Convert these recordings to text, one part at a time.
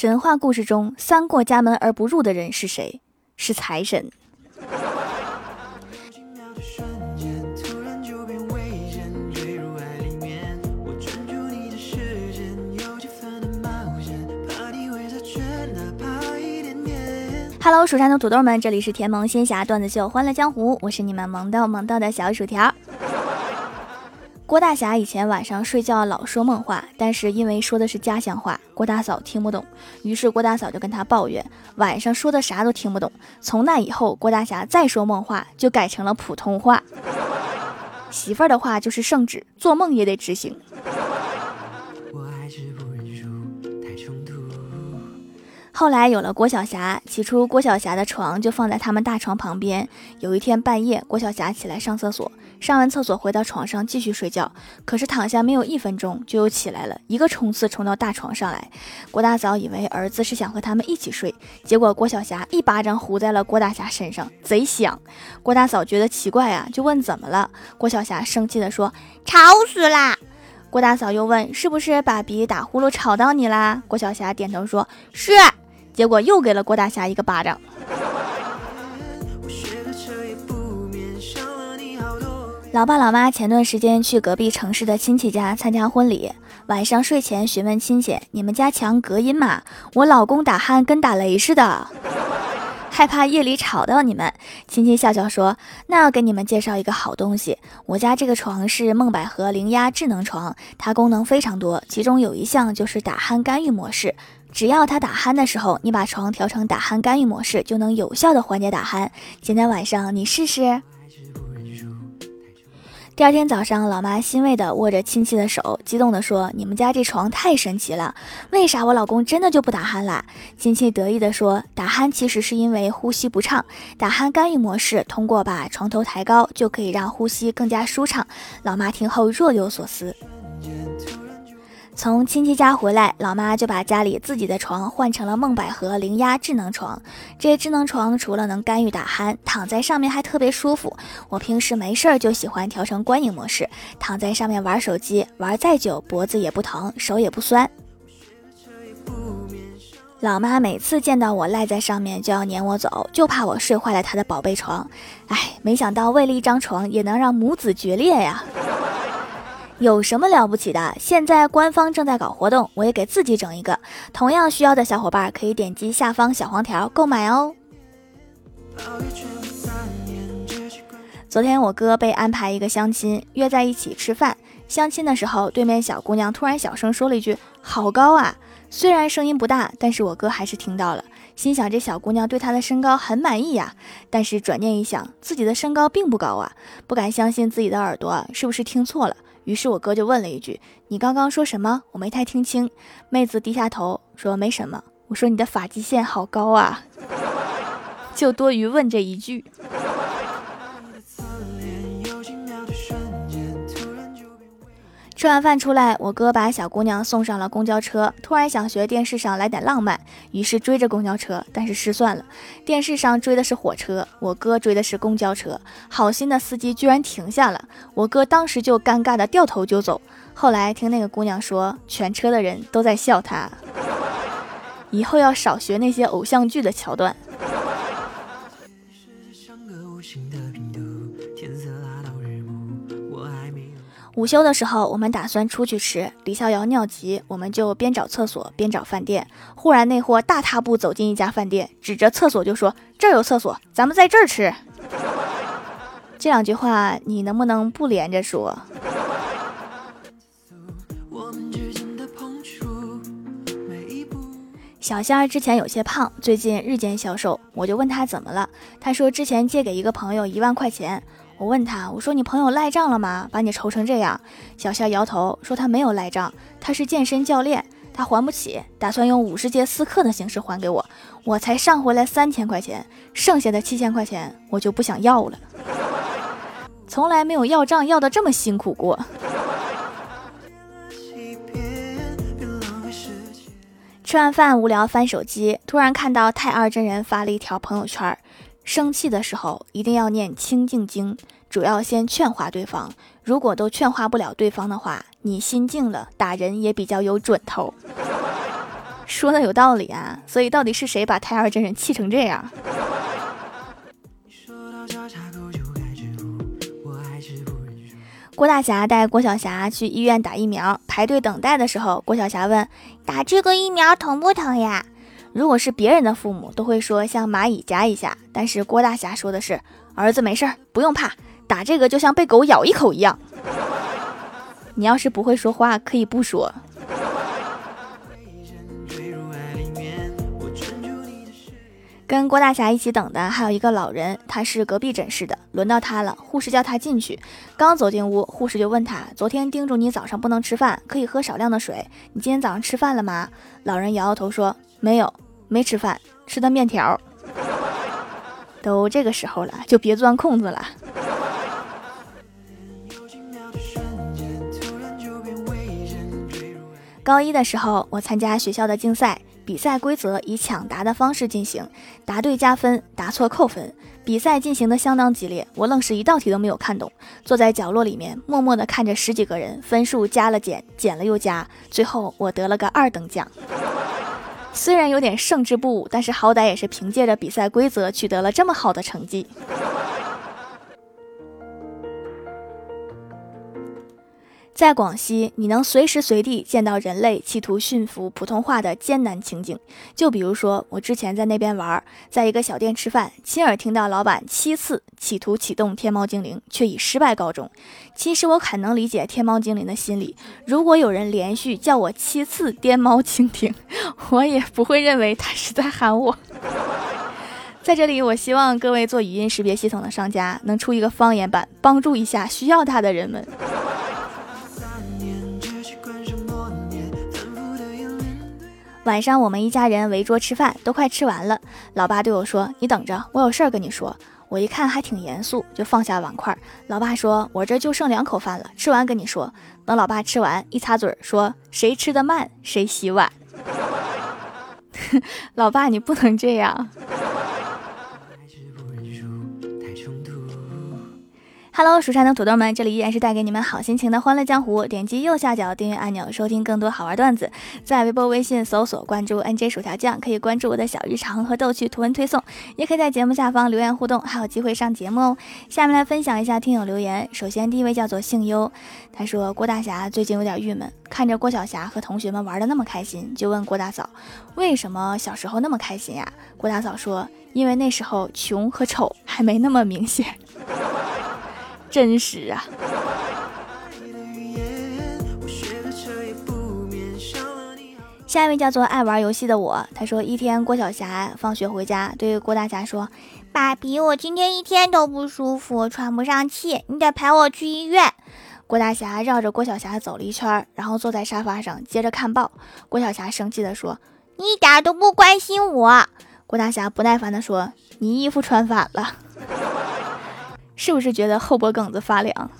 神话故事中，三过家门而不入的人是谁？是财神。Hello，蜀山的土豆们，这里是甜萌仙侠段子秀欢乐江湖，我是你们萌豆萌豆的小薯条。郭大侠以前晚上睡觉老说梦话，但是因为说的是家乡话，郭大嫂听不懂，于是郭大嫂就跟他抱怨，晚上说的啥都听不懂。从那以后，郭大侠再说梦话就改成了普通话。媳妇儿的话就是圣旨，做梦也得执行。后来有了郭晓霞，起初郭晓霞的床就放在他们大床旁边。有一天半夜，郭晓霞起来上厕所，上完厕所回到床上继续睡觉。可是躺下没有一分钟，就又起来了，一个冲刺冲到大床上来。郭大嫂以为儿子是想和他们一起睡，结果郭晓霞一巴掌呼在了郭大侠身上，贼响。郭大嫂觉得奇怪啊，就问怎么了。郭晓霞生气地说：“吵死啦！”郭大嫂又问：“是不是爸比打呼噜吵到你啦？”郭晓霞点头说：“是。”结果又给了郭大侠一个巴掌。老爸老妈前段时间去隔壁城市的亲戚家参加婚礼，晚上睡前询问亲戚：“你们家墙隔音吗？”我老公打鼾跟打雷似的，害怕夜里吵到你们。亲戚笑笑说：“那要给你们介绍一个好东西，我家这个床是梦百合零压智能床，它功能非常多，其中有一项就是打鼾干预模式。”只要他打鼾的时候，你把床调成打鼾干预模式，就能有效的缓解打鼾。今天晚上你试试。第二天早上，老妈欣慰的握着亲戚的手，激动的说：“你们家这床太神奇了，为啥我老公真的就不打鼾啦？”亲戚得意的说：“打鼾其实是因为呼吸不畅，打鼾干预模式通过把床头抬高，就可以让呼吸更加舒畅。”老妈听后若有所思。从亲戚家回来，老妈就把家里自己的床换成了梦百合灵压智能床。这智能床除了能干预打鼾，躺在上面还特别舒服。我平时没事儿就喜欢调成观影模式，躺在上面玩手机，玩再久脖子也不疼，手也不酸。老妈每次见到我赖在上面就要撵我走，就怕我睡坏了她的宝贝床。哎，没想到为了一张床也能让母子决裂呀！有什么了不起的？现在官方正在搞活动，我也给自己整一个。同样需要的小伙伴可以点击下方小黄条购买哦。昨天我哥被安排一个相亲，约在一起吃饭。相亲的时候，对面小姑娘突然小声说了一句：“好高啊！”虽然声音不大，但是我哥还是听到了，心想这小姑娘对他的身高很满意呀。但是转念一想，自己的身高并不高啊，不敢相信自己的耳朵，是不是听错了？于是我哥就问了一句：“你刚刚说什么？我没太听清。”妹子低下头说：“没什么。”我说：“你的发际线好高啊！”就多余问这一句。吃完饭出来，我哥把小姑娘送上了公交车。突然想学电视上来点浪漫，于是追着公交车，但是失算了。电视上追的是火车，我哥追的是公交车。好心的司机居然停下了，我哥当时就尴尬的掉头就走。后来听那个姑娘说，全车的人都在笑他，以后要少学那些偶像剧的桥段。午休的时候，我们打算出去吃。李逍遥尿急，我们就边找厕所边找饭店。忽然，那货大踏步走进一家饭店，指着厕所就说：“这儿有厕所，咱们在这儿吃。”这两句话你能不能不连着说？小仙儿之前有些胖，最近日渐消瘦，我就问他怎么了。他说之前借给一个朋友一万块钱。我问他，我说你朋友赖账了吗？把你愁成这样。小夏摇头说他没有赖账，他是健身教练，他还不起，打算用五十节私课的形式还给我。我才上回来三千块钱，剩下的七千块钱我就不想要了。从来没有要账要的这么辛苦过。吃完饭无聊翻手机，突然看到太二真人发了一条朋友圈。生气的时候一定要念清净经，主要先劝化对方。如果都劝化不了对方的话，你心静了，打人也比较有准头。说的有道理啊，所以到底是谁把胎儿真人气成这样？郭大侠带郭晓霞去医院打疫苗，排队等待的时候，郭晓霞问：“打这个疫苗疼不疼呀？”如果是别人的父母，都会说像蚂蚁夹一下，但是郭大侠说的是：“儿子没事儿，不用怕，打这个就像被狗咬一口一样。”你要是不会说话，可以不说。跟郭大侠一起等的还有一个老人，他是隔壁诊室的。轮到他了，护士叫他进去。刚走进屋，护士就问他：“昨天叮嘱你早上不能吃饭，可以喝少量的水。你今天早上吃饭了吗？”老人摇摇头说：“没有，没吃饭，吃的面条。”都这个时候了，就别钻空子了。高一的时候，我参加学校的竞赛。比赛规则以抢答的方式进行，答对加分，答错扣分。比赛进行的相当激烈，我愣是一道题都没有看懂，坐在角落里面默默地看着十几个人分数加了减，减了又加，最后我得了个二等奖。虽然有点胜之不武，但是好歹也是凭借着比赛规则取得了这么好的成绩。在广西，你能随时随地见到人类企图驯服普通话的艰难情景。就比如说，我之前在那边玩，在一个小店吃饭，亲耳听到老板七次企图启动天猫精灵，却以失败告终。其实我很能理解天猫精灵的心理，如果有人连续叫我七次颠猫蜻蜓，我也不会认为他是在喊我。在这里，我希望各位做语音识别系统的商家能出一个方言版，帮助一下需要它的人们。晚上我们一家人围桌吃饭，都快吃完了。老爸对我说：“你等着，我有事儿跟你说。”我一看还挺严肃，就放下碗筷。老爸说：“我这就剩两口饭了，吃完跟你说。”等老爸吃完，一擦嘴说：“谁吃的慢，谁洗碗。” 老爸，你不能这样。Hello，蜀山的土豆们，这里依然是带给你们好心情的欢乐江湖。点击右下角订阅按钮，收听更多好玩段子。在微博、微信搜索关注 NJ 薯条酱，可以关注我的小日常和逗趣图文推送，也可以在节目下方留言互动，还有机会上节目哦。下面来分享一下听友留言。首先，第一位叫做姓优，他说郭大侠最近有点郁闷，看着郭晓霞和同学们玩的那么开心，就问郭大嫂为什么小时候那么开心呀？郭大嫂说，因为那时候穷和丑还没那么明显。真实啊！下一位叫做爱玩游戏的我，他说一天郭晓霞放学回家，对郭大侠说：“爸比，我今天一天都不舒服，喘不上气，你得陪我去医院。”郭大侠绕着郭晓霞走了一圈，然后坐在沙发上接着看报。郭晓霞生气的说：“你一点都不关心我。”郭大侠不耐烦的说：“你衣服穿反了。”是不是觉得后脖梗子发凉？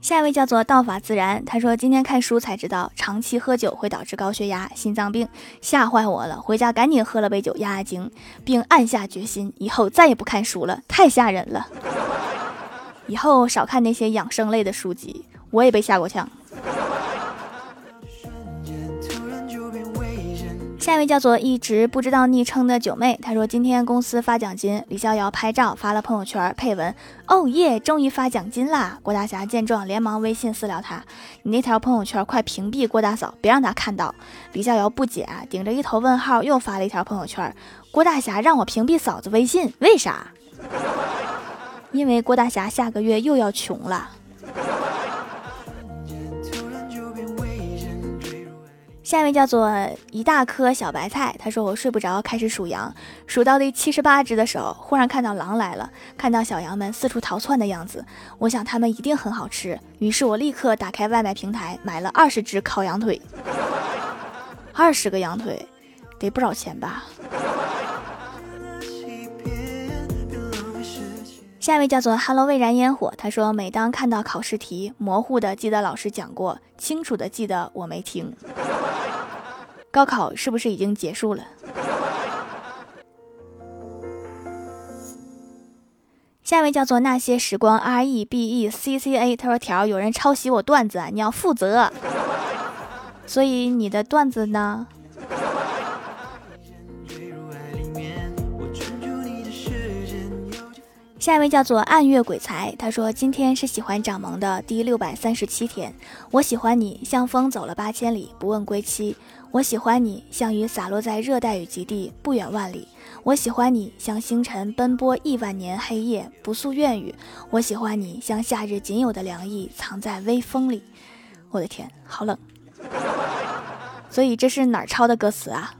下一位叫做道法自然，他说今天看书才知道长期喝酒会导致高血压、心脏病，吓坏我了。回家赶紧喝了杯酒压压惊，并暗下决心以后再也不看书了，太吓人了。以后少看那些养生类的书籍，我也被吓过呛。下一位叫做一直不知道昵称的九妹，她说今天公司发奖金，李逍遥拍照发了朋友圈，配文：哦耶，终于发奖金啦！郭大侠见状，连忙微信私聊他：你那条朋友圈快屏蔽郭大嫂，别让他看到。李逍遥不解，顶着一头问号，又发了一条朋友圈：郭大侠让我屏蔽嫂子微信，为啥？因为郭大侠下个月又要穷了。下一位叫做一大颗小白菜，他说我睡不着，开始数羊，数到第七十八只的时候，忽然看到狼来了，看到小羊们四处逃窜的样子，我想它们一定很好吃，于是我立刻打开外卖平台买了二十只烤羊腿，二十个羊腿得不少钱吧。下一位叫做 Hello 未燃烟火，他说每当看到考试题，模糊的记得老师讲过，清楚的记得我没听。高考是不是已经结束了？下一位叫做那些时光 R E B E C C A，他说条有人抄袭我段子，你要负责。所以你的段子呢？下一位叫做暗月鬼才，他说今天是喜欢掌萌的第六百三十七天，我喜欢你像风走了八千里不问归期，我喜欢你像雨洒落在热带雨极地不远万里，我喜欢你像星辰奔波亿万年黑夜不诉怨语，我喜欢你像夏日仅有的凉意藏在微风里，我的天，好冷，所以这是哪儿抄的歌词啊？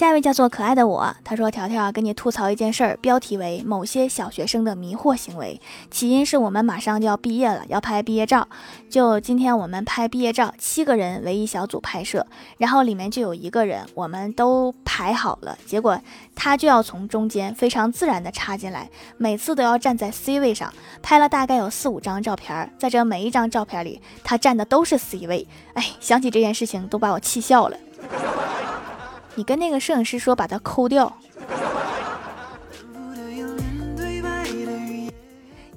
下一位叫做可爱的我，他说：“条条跟你吐槽一件事儿，标题为某些小学生的迷惑行为。起因是我们马上就要毕业了，要拍毕业照。就今天我们拍毕业照，七个人为一小组拍摄，然后里面就有一个人，我们都排好了，结果他就要从中间非常自然的插进来，每次都要站在 C 位上。拍了大概有四五张照片，在这每一张照片里，他站的都是 C 位。哎，想起这件事情都把我气笑了。”你跟那个摄影师说，把它抠掉。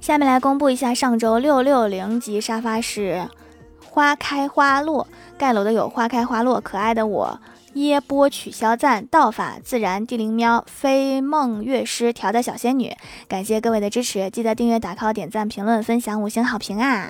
下面来公布一下上周六六零级沙发是花开花落盖楼的有花开花落可爱的我耶波取消赞道法自然地灵喵飞梦乐师调的小仙女，感谢各位的支持，记得订阅打 call 点赞评论分享五星好评啊！